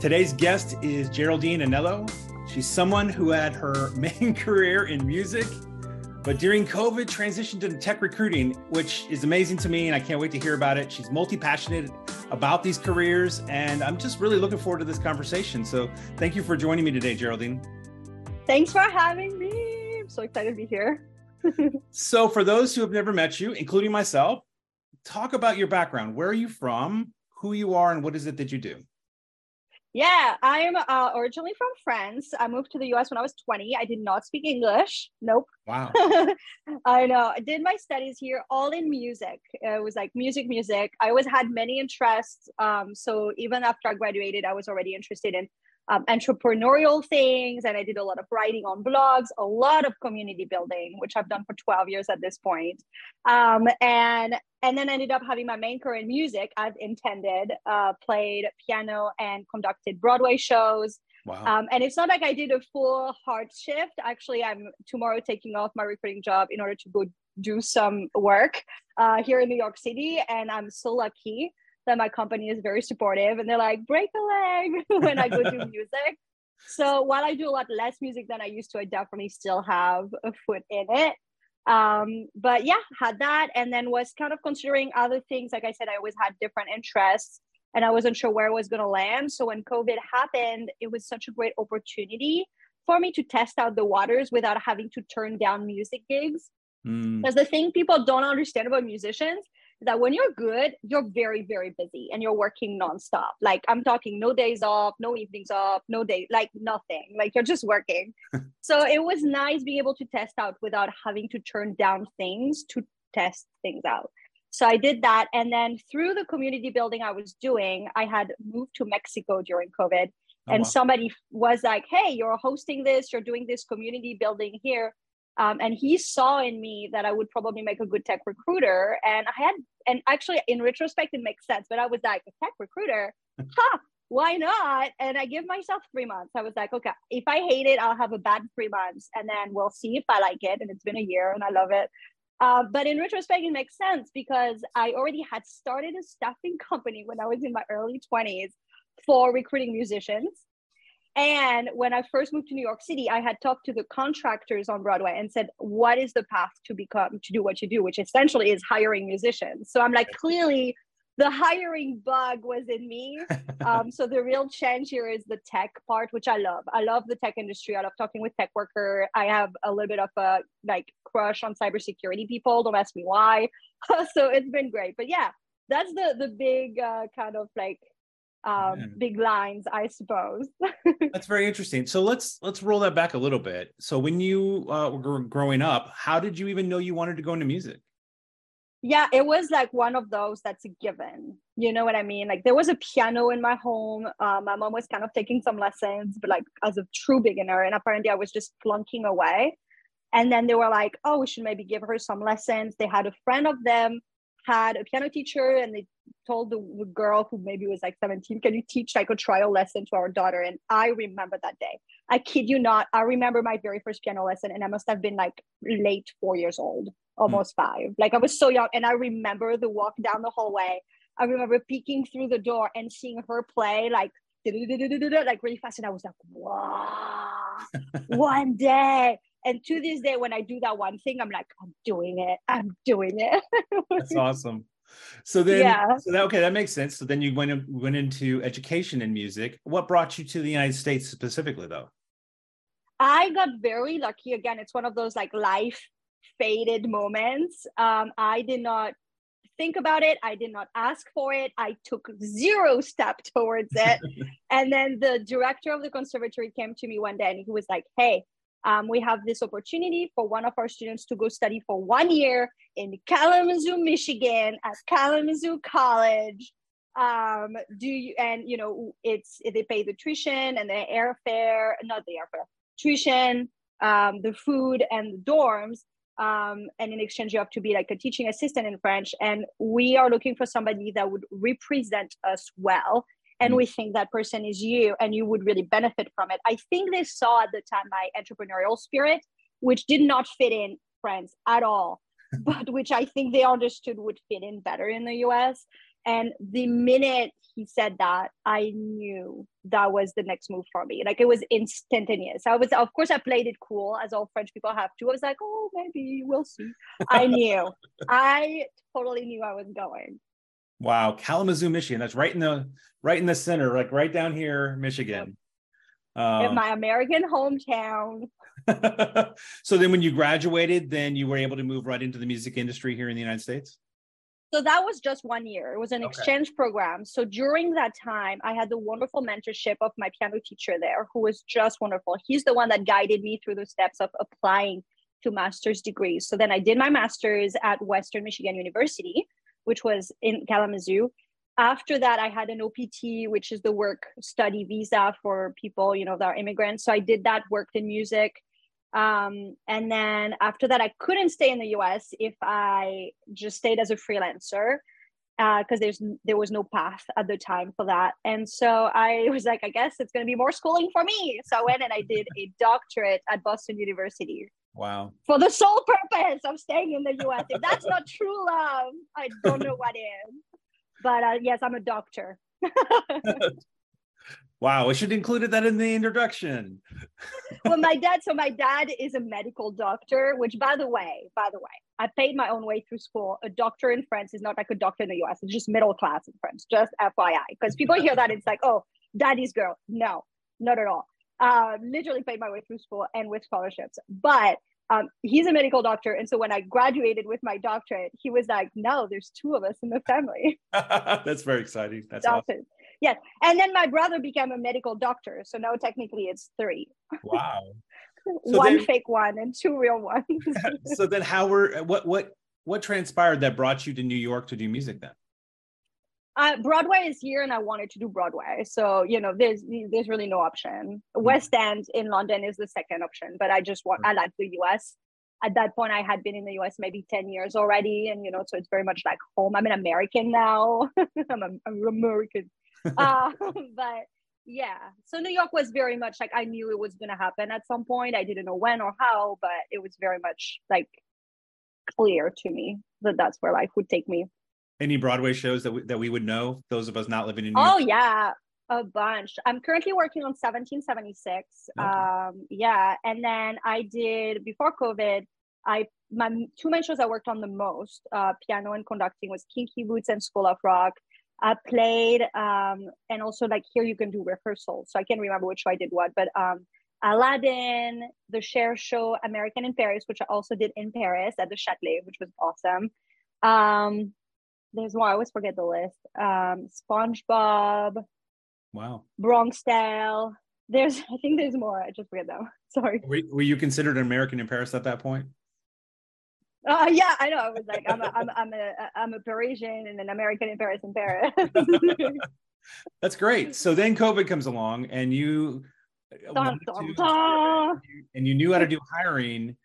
Today's guest is Geraldine Anello. She's someone who had her main career in music, but during COVID transitioned to tech recruiting, which is amazing to me, and I can't wait to hear about it. She's multi passionate about these careers, and I'm just really looking forward to this conversation. So, thank you for joining me today, Geraldine. Thanks for having me. I'm so excited to be here. so, for those who have never met you, including myself, talk about your background. Where are you from? Who you are, and what is it that you do? Yeah, I'm uh, originally from France. I moved to the US when I was 20. I did not speak English. Nope. Wow. I know. I did my studies here all in music. It was like music, music. I always had many interests. Um, so even after I graduated, I was already interested in um, entrepreneurial things and i did a lot of writing on blogs a lot of community building which i've done for 12 years at this point um, and and then ended up having my main career in music as intended uh, played piano and conducted broadway shows Wow. Um, and it's not like I did a full hard shift. Actually, I'm tomorrow taking off my recruiting job in order to go do some work uh, here in New York City. And I'm so lucky that my company is very supportive and they're like, break a leg when I go do music. So while I do a lot less music than I used to, I definitely still have a foot in it. Um, but yeah, had that and then was kind of considering other things. Like I said, I always had different interests and I wasn't sure where I was going to land. So when COVID happened, it was such a great opportunity for me to test out the waters without having to turn down music gigs. Mm. Because the thing people don't understand about musicians that when you're good, you're very, very busy and you're working nonstop. Like I'm talking no days off, no evenings off, no day, like nothing. Like you're just working. so it was nice being able to test out without having to turn down things to test things out. So I did that. And then through the community building I was doing, I had moved to Mexico during COVID. Oh, and wow. somebody was like, hey, you're hosting this, you're doing this community building here um, and he saw in me that I would probably make a good tech recruiter. And I had, and actually in retrospect, it makes sense, but I was like, a tech recruiter? huh, why not? And I give myself three months. I was like, okay, if I hate it, I'll have a bad three months and then we'll see if I like it. And it's been a year and I love it. Uh, but in retrospect, it makes sense because I already had started a staffing company when I was in my early 20s for recruiting musicians. And when I first moved to New York City, I had talked to the contractors on Broadway and said, What is the path to become, to do what you do, which essentially is hiring musicians? So I'm like, clearly the hiring bug was in me. Um, so the real change here is the tech part, which I love. I love the tech industry. I love talking with tech worker. I have a little bit of a like crush on cybersecurity people. Don't ask me why. so it's been great. But yeah, that's the the big uh, kind of like um, big lines, I suppose. That's very interesting. So let's let's roll that back a little bit. So when you uh, were growing up, how did you even know you wanted to go into music? Yeah, it was like one of those that's a given. You know what I mean? Like there was a piano in my home. Uh, my mom was kind of taking some lessons, but like as a true beginner, and apparently I was just flunking away. And then they were like, "Oh, we should maybe give her some lessons." They had a friend of them had a piano teacher and they told the girl who maybe was like 17 can you teach like a trial lesson to our daughter? And i remember that day. I kid you not i remember my very first piano lesson and i must have been like late four years old almost mm. five. Like i was so young and i remember the walk down the hallway. I remember peeking through the door and seeing her play like like really fast and i was like wow one day and to this day when i do that one thing i'm like i'm doing it. I'm doing it. That's awesome. So then yeah. so that okay that makes sense. So then you went went into education in music. What brought you to the united states specifically though? I got very lucky. Again it's one of those like life faded moments. Um, i did not think about it. I did not ask for it. I took zero step towards it. And then the director of the conservatory came to me one day and he was like hey um, we have this opportunity for one of our students to go study for one year in Kalamazoo, Michigan at Kalamazoo College. Um, do you, and you know, it's, they pay the tuition and the airfare, not the airfare, tuition, um, the food and the dorms. Um, and in exchange, you have to be like a teaching assistant in French. And we are looking for somebody that would represent us well and mm. we think that person is you and you would really benefit from it. I think they saw at the time my entrepreneurial spirit, which did not fit in France at all, but which I think they understood would fit in better in the US. And the minute he said that, I knew that was the next move for me. Like it was instantaneous. I was, of course, I played it cool, as all French people have to. I was like, oh, maybe we'll see. I knew. I totally knew I was going. Wow, Kalamazoo, Michigan. That's right in the right in the center, like right down here, Michigan. Um, in my American hometown. so then when you graduated, then you were able to move right into the music industry here in the United States? So that was just one year. It was an okay. exchange program. So during that time, I had the wonderful mentorship of my piano teacher there, who was just wonderful. He's the one that guided me through the steps of applying to master's degrees. So then I did my master's at Western Michigan University, which was in Kalamazoo. After that i had an opt which is the work study visa for people you know that are immigrants. So i did that worked in music. Um, and then after that i couldn't stay in the us if i just stayed as a freelancer because uh, there's there was no path at the time for that. And so i was like i guess it's going to be more schooling for me. So i went and i did a doctorate at boston university wow for the sole purpose of staying in the us if that's not true love i don't know what is but uh, yes, I'm a doctor. wow, I should have included that in the introduction. well, my dad, so my dad is a medical doctor, which by the way, by the way, I paid my own way through school. A doctor in France is not like a doctor in the US. It's just middle class in France, just FYI. Because people hear that, it's like, oh, daddy's girl. No, not at all. Uh, literally paid my way through school and with scholarships. But um, he's a medical doctor. And so when I graduated with my doctorate, he was like, no, there's two of us in the family. That's very exciting. That's awesome. Yes. And then my brother became a medical doctor. So now technically it's three. Wow. So one then, fake one and two real ones. so then how were, what, what, what transpired that brought you to New York to do music then? Uh, Broadway is here, and I wanted to do Broadway. So you know, there's there's really no option. Mm-hmm. West End in London is the second option, but I just want I like the US. At that point, I had been in the US maybe ten years already, and you know, so it's very much like home. I'm an American now. I'm, a, I'm American, uh, but yeah. So New York was very much like I knew it was going to happen at some point. I didn't know when or how, but it was very much like clear to me that that's where life would take me. Any Broadway shows that we, that we would know? Those of us not living in New York. Oh yeah, a bunch. I'm currently working on 1776. Okay. Um, yeah, and then I did before COVID. I my two main shows I worked on the most, uh, piano and conducting, was Kinky Boots and School of Rock. I played, um, and also like here you can do rehearsals. So I can't remember which show I did what, but um, Aladdin, the Cher Show, American in Paris, which I also did in Paris at the Châtelet, which was awesome. Um, there's more. I always forget the list. Um, SpongeBob. Wow. Bronx Tale. There's, I think there's more. I just forget them. Sorry. Were, were you considered an American in Paris at that point? Uh, yeah, I know. I was like, I'm a, I'm, I'm a, I'm a Parisian and an American in Paris in Paris. That's great. So then COVID comes along, and you, dun, dun, dun. and you knew how to do hiring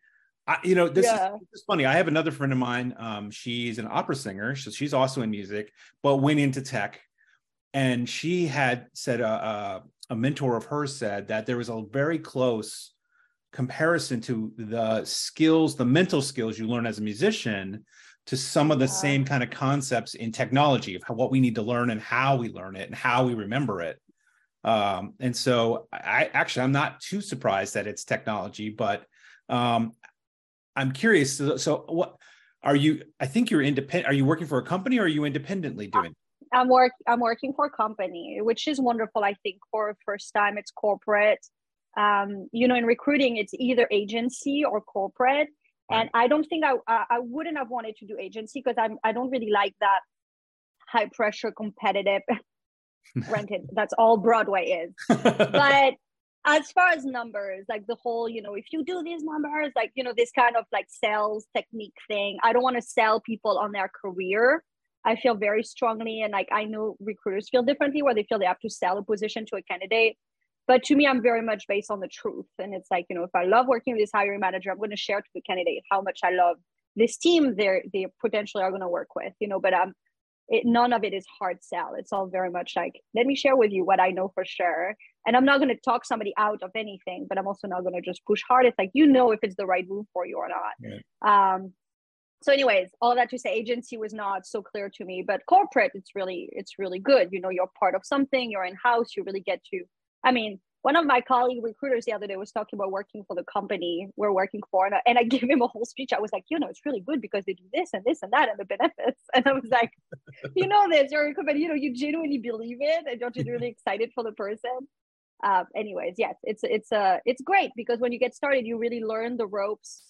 I, you know, this, yeah. is, this, is, funny. I have another friend of mine. Um, she's an opera singer. So she's also in music, but went into tech. And she had said a, uh, uh, a mentor of hers said that there was a very close comparison to the skills, the mental skills you learn as a musician, to some of the yeah. same kind of concepts in technology of how, what we need to learn and how we learn it and how we remember it. Um, and so I actually I'm not too surprised that it's technology, but um, I'm curious. So, so, what are you? I think you're independent. Are you working for a company or are you independently doing? I'm work. I'm working for a company, which is wonderful. I think for first time, it's corporate. Um, you know, in recruiting, it's either agency or corporate. Right. And I don't think I I wouldn't have wanted to do agency because I'm I don't really like that high pressure competitive. Granted, that's all Broadway is, but as far as numbers like the whole you know if you do these numbers like you know this kind of like sales technique thing i don't want to sell people on their career. I feel very strongly and like i know recruiters feel differently where they feel they have to sell a position to a candidate. But to me i'm very much based on the truth and it's like you know if i love working with this hiring manager i'm going to share to the candidate how much i love this team they're they potentially are going to work with you know but um it, none of it is hard sell. It's all very much like let me share with you what i know for sure. And i'm not going to talk somebody out of anything but i'm also not going to just push hard. It's like you know if it's the right move for you or not. Yeah. um so anyways all that to say agency was not so clear to me but corporate it's really it's really good. You know you're part of something you're in house you really get to i mean one of my colleague recruiters the other day was talking about working for the company we're working for and I, and I gave him a whole speech i was like you know it's really good because they do this and this and that and the benefits and i was like you know this you're a company you know you genuinely believe it and you're genuinely excited for the person uh, anyways yes it's it's uh it's great because when you get started you really learn the ropes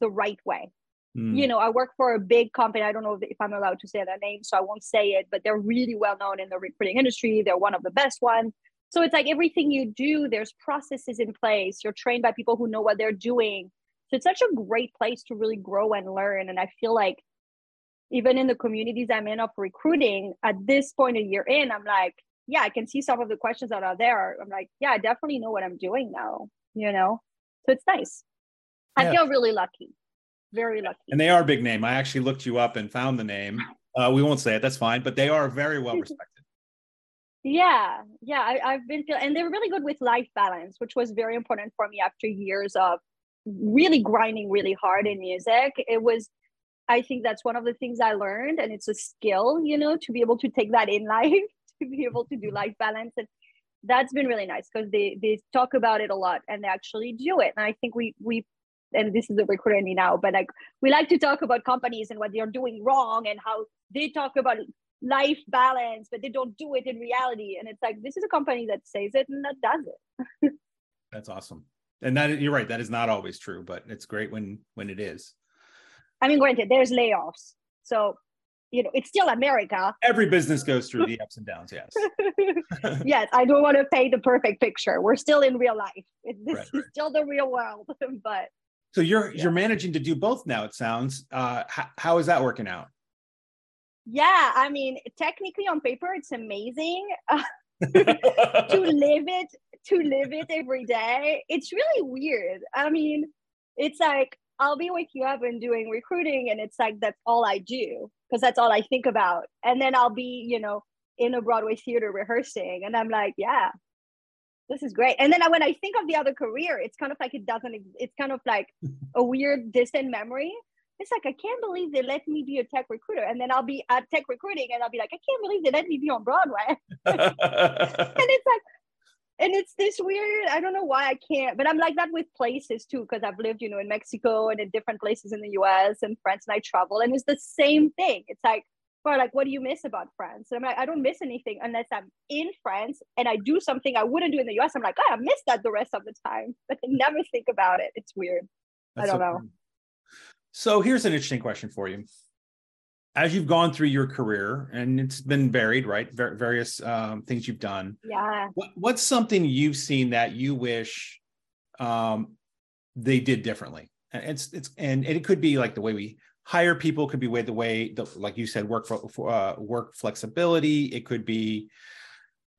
the right way Mm. You know, I work for a big company. I don't know if I'm allowed to say that name, so I won't say it, but they're really well known in the recruiting industry. They're one of the best ones. So it's like everything you do, there's processes in place. You're trained by people who know what they're doing. So it's such a great place to really grow and learn. And I feel like even in the communities I'm in of recruiting, at this point a year in, I'm like, yeah, I can see some of the questions that are there. I'm like, yeah, I definitely know what I'm doing now, you know? So it's nice. I feel really lucky very lucky. And they are a big name. I actually looked you up and found the name. Uh, we won't say it. That's fine. But they are very well respected. yeah, yeah. I, have been feeling and they're really good with life balance, which was very important for me after years of really grinding really hard in music. It was. I think that's one of the things I learned, and it's a skill, you know, to be able to take that in life, to be able to do life balance, and that's been really nice because they they talk about it a lot and they actually do it. And I think we we and this is the recruiter in me now, but like we like to talk about companies and what they're doing wrong and how they talk about life balance, but they don't do it in reality. And it's like this is a company that says it and that does it. That's awesome. And that you're right, that is not always true, but it's great when when it is. I mean, granted, there's layoffs. So you know, it's still America. Every business goes through the ups and downs. Yes. yes, I don't want to paint the perfect picture. We're still in real life. This right, is right. still the real world, but so you're yeah. you're managing to do both now. It sounds. Uh, how, how is that working out? Yeah, I mean, technically on paper, it's amazing. Uh, to live it, to live it every day, it's really weird. I mean, it's like I'll be waking up and doing recruiting, and it's like that's all I do because that's all I think about. And then I'll be, you know, in a Broadway theater rehearsing, and I'm like, yeah, this is great. And then when I think of the other career, it's kind of like it doesn't, it's kind of like a weird distant memory. It's like, I can't believe they let me be a tech recruiter. And then I'll be at tech recruiting and I'll be like, I can't believe they let me be on Broadway. and it's like, and it's this weird, I don't know why I can't, but I'm like that with places too, because I've lived, you know, in Mexico and in different places in the US and France and I travel. And it's the same thing. It's like, or like what do you miss about france and i'm like i don't miss anything unless i'm in france and i do something i wouldn't do in the us i'm like oh, i miss that the rest of the time but i never think about it it's weird That's i don't so know so here's an interesting question for you. As you've gone through your career and it's been varied right? Various um, things you've done. Yeah. What, what's something you've seen that you wish um, they did differently? And it's it's and, and it could be like the way we hire people could be way the way the, like you said work for, uh, work flexibility. It could be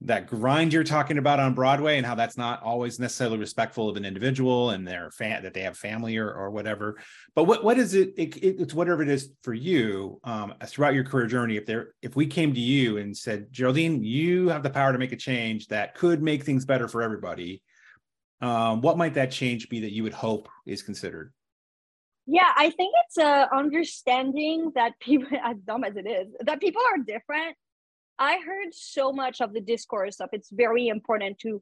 that grind you're talking about on broadway and how that's not always necessarily respectful of an individual and their fan that they have family or, or whatever but what what is it, it, it it's whatever it is for you um, throughout your career journey if there if we came to you and said geraldine you have the power to make a change that could make things better for everybody um, what might that change be that you would hope is considered yeah, I think it's a understanding that people, as dumb as it is, that people are different. I heard so much of the discourse of it's very important to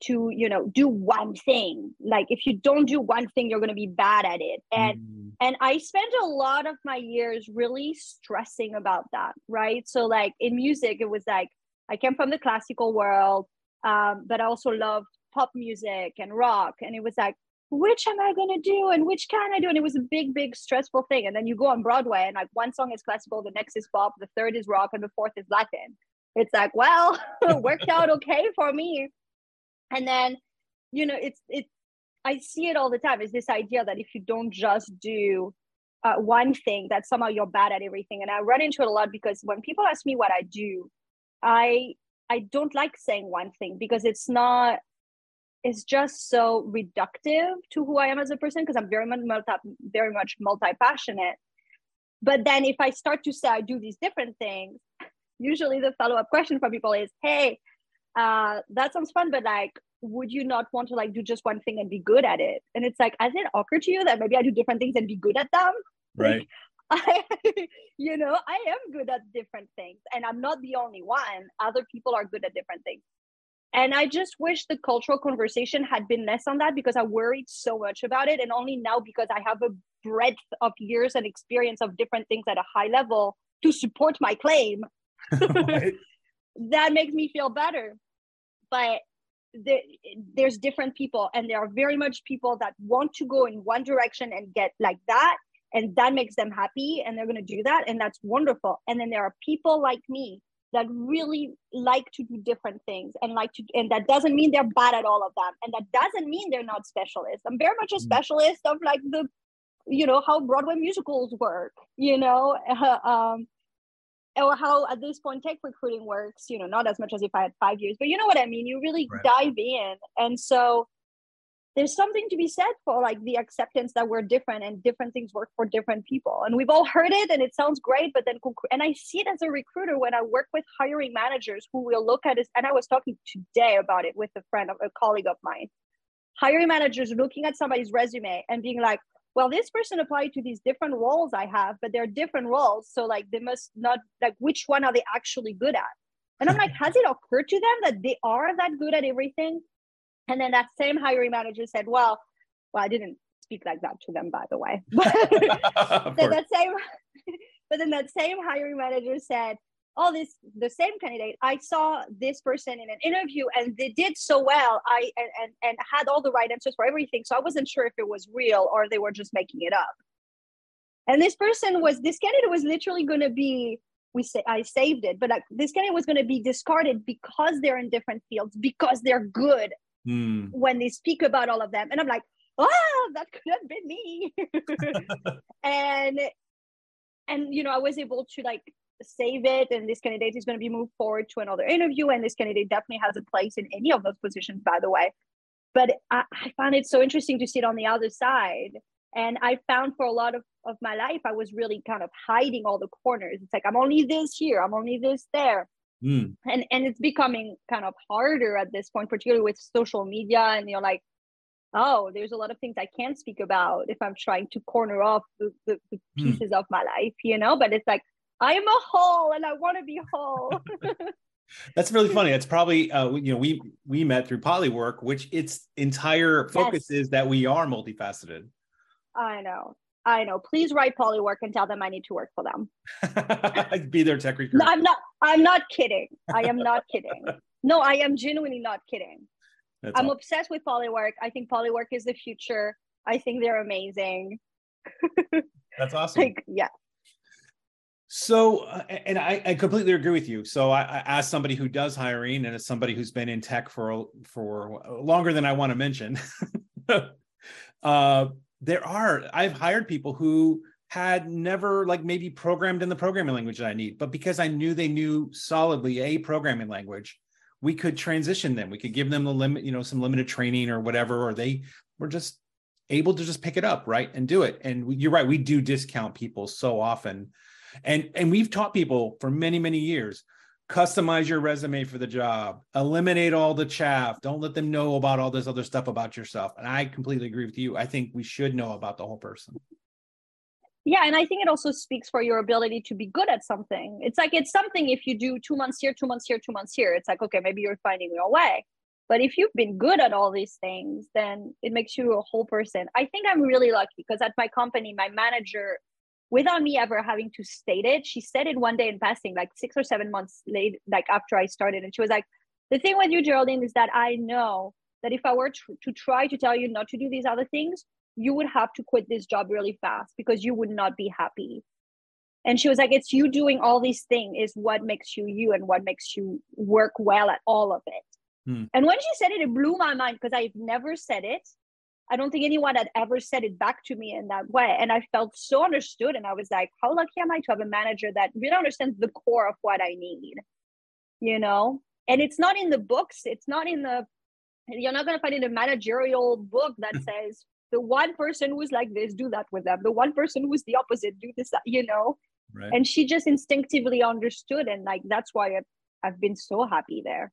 to you know do one thing. Like if you don't do one thing you're going to be bad at it. And mm. and i spent a lot of my years really stressing about that right? So like in music it was like i came from the classical world um, but i also loved pop music and rock. And it was like which am I going to do and which can I do? And it was a big, big stressful thing. And then you go on Broadway and like one song is classical, the next is pop, the third is rock, and the fourth is Latin. It's like, well, worked out okay for me. And then, you know, it's, it's, I see it all the time is this idea that if you don't just do uh, one thing, that somehow you're bad at everything. And I run into it a lot because when people ask me what I do, I I don't like saying one thing because it's not is just so reductive to who I am as a person because I'm very much multi, very much multi passionate. But then if I start to say I do these different things, usually the follow up question from people is, "Hey, uh, that sounds fun, but like, would you not want to like do just one thing and be good at it?" And it's like, is it awkward to you that maybe I do different things and be good at them? Right. Like, I, you know, I am good at different things, and I'm not the only one. Other people are good at different things. And I just wish the cultural conversation had been less on that because I worried so much about it. And only now because I have a breadth of years and experience of different things at a high level to support my claim, that makes me feel better. But the, there's different people, and there are very much people that want to go in one direction and get like that. And that makes them happy, and they're going to do that. And that's wonderful. And then there are people like me that really like to do different things and like to and that doesn't mean they're bad at all of them. And that doesn't mean they're not specialists. I'm very much a mm. specialist of like the you know how broadway musicals work you know? Um or how at this point tech recruiting works you know not as much as if i had five years but you know what i mean? You really right. dive in. And so there's something to be said for like the acceptance that we're different and different things work for different people. And we've all heard it and it sounds great but then and i see it as a recruiter when i work with hiring managers who will look at it and i was talking today about it with a friend of a colleague of mine. Hiring managers looking at somebody's resume and being like well this person applied to these different roles i have but they're different roles so like they must not like which one are they actually good at? And i'm like has it occurred to them that they are that good at everything and then that same hiring manager said, well, well, I didn't speak like that to them, by the way. But then that same, but then that same hiring manager said, oh, this the same candidate. I saw this person in an interview and they did so well. I and, and and had all the right answers for everything. So I wasn't sure if it was real or they were just making it up. And this person was this candidate was literally going to be we say I saved it, but like, this candidate was going to be discarded because they're in different fields because they're good mm. when they speak about all of them. And I'm like, oh, that could have been me. and and you know, I was able to like save it and this candidate is going to be moved forward to another interview and this candidate definitely has a place in any of those positions by the way but I, I found it so interesting to sit on the other side and i found for a lot of, of my life i was really kind of hiding all the corners it's like i'm only this here i'm only this there Mm. And and it's becoming kind of harder at this point, particularly with social media. And you're like, oh, there's a lot of things I can't speak about if I'm trying to corner off the, the, the mm. pieces mm. of my life, you know. But it's like I am a whole, and I want to be whole. That's really funny. It's probably uh, you know we we met through Polywork, which its entire focus yes. is that we are multifaceted. I know. I know. Please write Polywork and tell them I need to work for them. Be their tech recruiter. No, I'm not. I'm not kidding. I am not kidding. No, I am genuinely not kidding. That's I'm obsessed with Polywork. I think Polywork is the future. I think they're amazing. That's awesome. like, yeah. So, uh, and I, I, completely agree with you. So, I, I, as somebody who does hiring and as somebody who's been in tech for for longer than I want to mention, uh, there are i've hired people who had never like maybe programmed in the programming language that i need but because i knew they knew solidly a programming language we could transition them. We could give them the limit you know some limited training or whatever or they were just able to just pick it up right and do it. And you're right we do discount people so often. And and we've taught people for many many years customize your resume for the job eliminate all the chaff. Don't let them know about all this other stuff about yourself. And i completely agree with you. I think we should know about the whole person. Yeah and i think it also speaks for your ability to be good at something. It's like it's something if you do two months here two months here two months here. It's like okay maybe you're finding your way. But if you've been good at all these things then it makes you a whole person. I think i'm really lucky because at my company my manager without me ever having to state it. She said it one day in passing, like six or seven months late, like after I started. And she was like, the thing with you, Geraldine, is that I know that if I were to, to try to tell you not to do these other things, you would have to quit this job really fast because you would not be happy. And she was like, it's you doing all these things is what makes you you and what makes you work well at all of it. Hmm. And when she said it, it blew my mind because I've never said it. I don't think anyone had ever said it back to me in that way. And I felt so understood. And I was like, how lucky am I to have a manager that really understands the core of what I need? You know? And it's not in the books, it's not in the, you're not going to find in a managerial book that says, the one person who's like this, do that with them. The one person who's the opposite, do this, you know? Right. And she just instinctively understood. And like, that's why I've, I've been so happy there.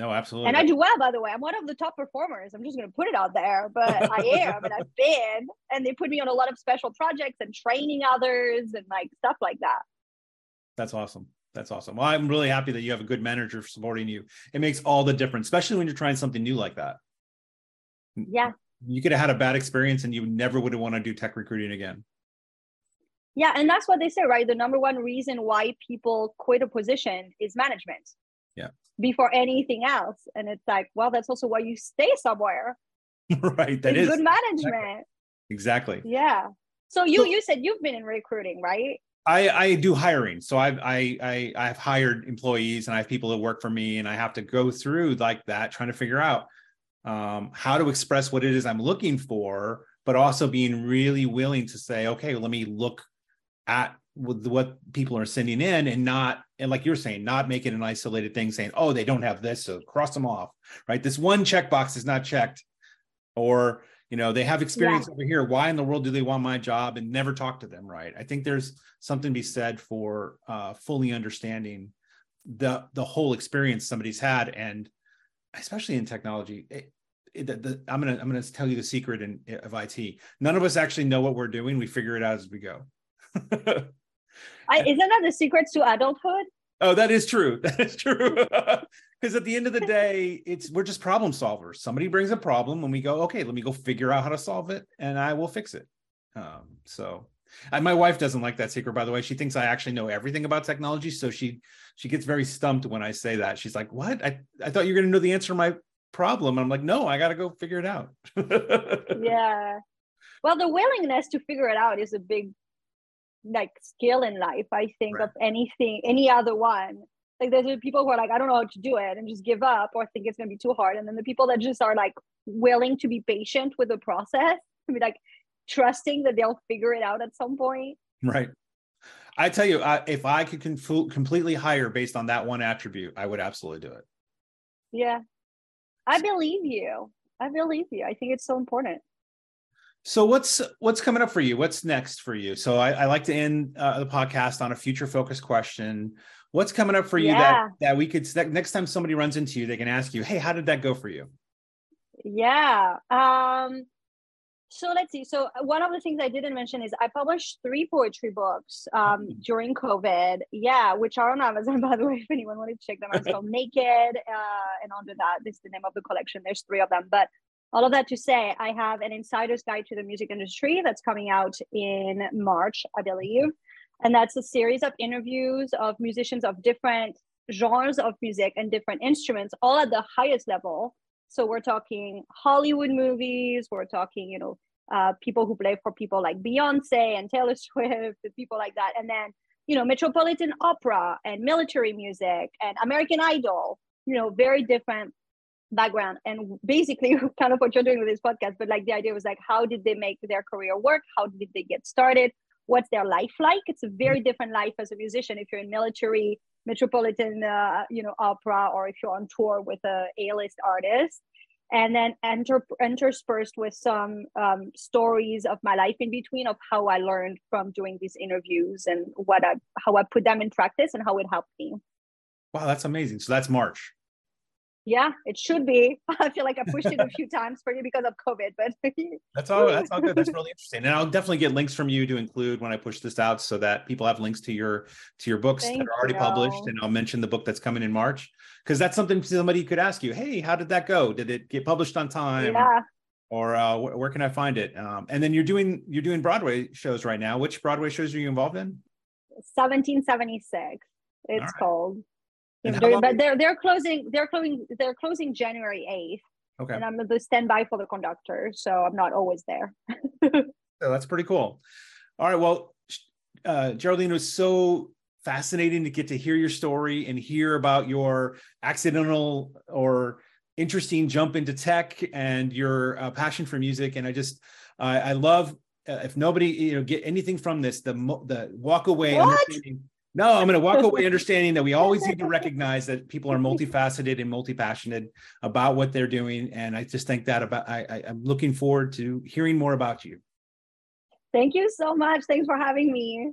No, absolutely. And I do well, by the way. I'm one of the top performers. I'm just going to put it out there, but I am, and I've been. And they put me on a lot of special projects and training others and like stuff like that. That's awesome. That's awesome. Well, I'm really happy that you have a good manager supporting you. It makes all the difference, especially when you're trying something new like that. Yeah. You could have had a bad experience and you never would have want to do tech recruiting again. Yeah. And that's what they say, right? The number one reason why people quit a position is management. Yeah. Before anything else. And it's like, well, that's also why you stay somewhere. right. That is good management. Exactly. Yeah. So you you said you've been in recruiting, right? I, I do hiring. So I've I, I I've hired employees and I have people that work for me and I have to go through like that, trying to figure out um, how to express what it is I'm looking for, but also being really willing to say, okay, let me look at what people are sending in and not and like you're saying not make it an isolated thing saying oh they don't have this so cross them off right? This one checkbox is not checked or you know they have experience yeah. over here. Why in the world do they want my job and never talk to them right? I think there's something to be said for uh, fully understanding the the whole experience somebody's had and especially in technology it, it, the, the, i'm gonna i'm gonna tell you the secret in, of it none of us actually know what we're doing. We figure it out as we go I, isn't that the secrets to adulthood? Oh that is true. That is true. Because at the end of the day it's we're just problem solvers. Somebody brings a problem and we go okay let me go figure out how to solve it and i will fix it. Um, so and my wife doesn't like that secret by the way. She thinks i actually know everything about technology so she she gets very stumped when i say that. She's like what? I, I thought you were going to know the answer to my problem. And i'm like no i got to go figure it out. Yeah. Well the willingness to figure it out is a big like skill in life i think right. of anything any other one. Like there's people who are like i don't know how to do it and just give up or think it's going to be too hard. And then the people that just are like willing to be patient with the process I mean, like trusting that they'll figure it out at some point. Right. I tell you I, if i could conf- completely hire based on that one attribute i would absolutely do it. Yeah. I believe you. I believe you. I think it's so important so what's what's coming up for you? What's next for you? So I, I like to end uh, the podcast on a future focused question. What's coming up for you yeah. that that we could next time somebody runs into you, they can ask you, "Hey, how did that go for you?" Yeah. Um, so let's see. So one of the things I didn't mention is I published three poetry books um, mm-hmm. during COVID. Yeah, which are on Amazon, by the way, if anyone wanted to check them out. It's called Naked, uh, and under that, this is the name of the collection. There's three of them, but all of that to say, I have an insider's guide to the music industry that's coming out in March, I believe. And that's a series of interviews of musicians of different genres of music and different instruments, all at the highest level. So we're talking Hollywood movies, we're talking, you know, uh, people who play for people like Beyonce and Taylor Swift, people like that. And then, you know, Metropolitan Opera and military music and American Idol, you know, very different background. And basically kind of what you're doing with this podcast but like the idea was like how did they make their career work? How did they get started? What's their life like? It's a very mm-hmm. different life as a musician if you're in military metropolitan uh, you know opera or if you're on tour with a a-list artist. And then enter, interspersed with some um, stories of my life in between of how i learned from doing these interviews and what i how i put them in practice and how it helped me. Wow that's amazing. So that's march yeah, it should be. I feel like I pushed it a few times for you because of COVID, but that's all. That's all good. That's really interesting, and I'll definitely get links from you to include when I push this out, so that people have links to your to your books Thank that are already you. published, and I'll mention the book that's coming in March because that's something somebody could ask you. Hey, how did that go? Did it get published on time? Yeah. Or uh, wh- where can I find it? Um, and then you're doing you're doing Broadway shows right now. Which Broadway shows are you involved in? 1776. It's right. called but they're they're closing they're closing they're closing January eighth. Okay. And I'm the standby for the conductor, so I'm not always there. so that's pretty cool. All right. Well, uh, Geraldine was so fascinating to get to hear your story and hear about your accidental or interesting jump into tech and your uh, passion for music. And I just, uh, I love uh, if nobody you know get anything from this, the the walk away understanding no, I'm going to walk away understanding that we always need to recognize that people are multifaceted and multi-passionate about what they're doing. And I just think that about I, I, I'm looking forward to hearing more about you. Thank you so much. Thanks for having me.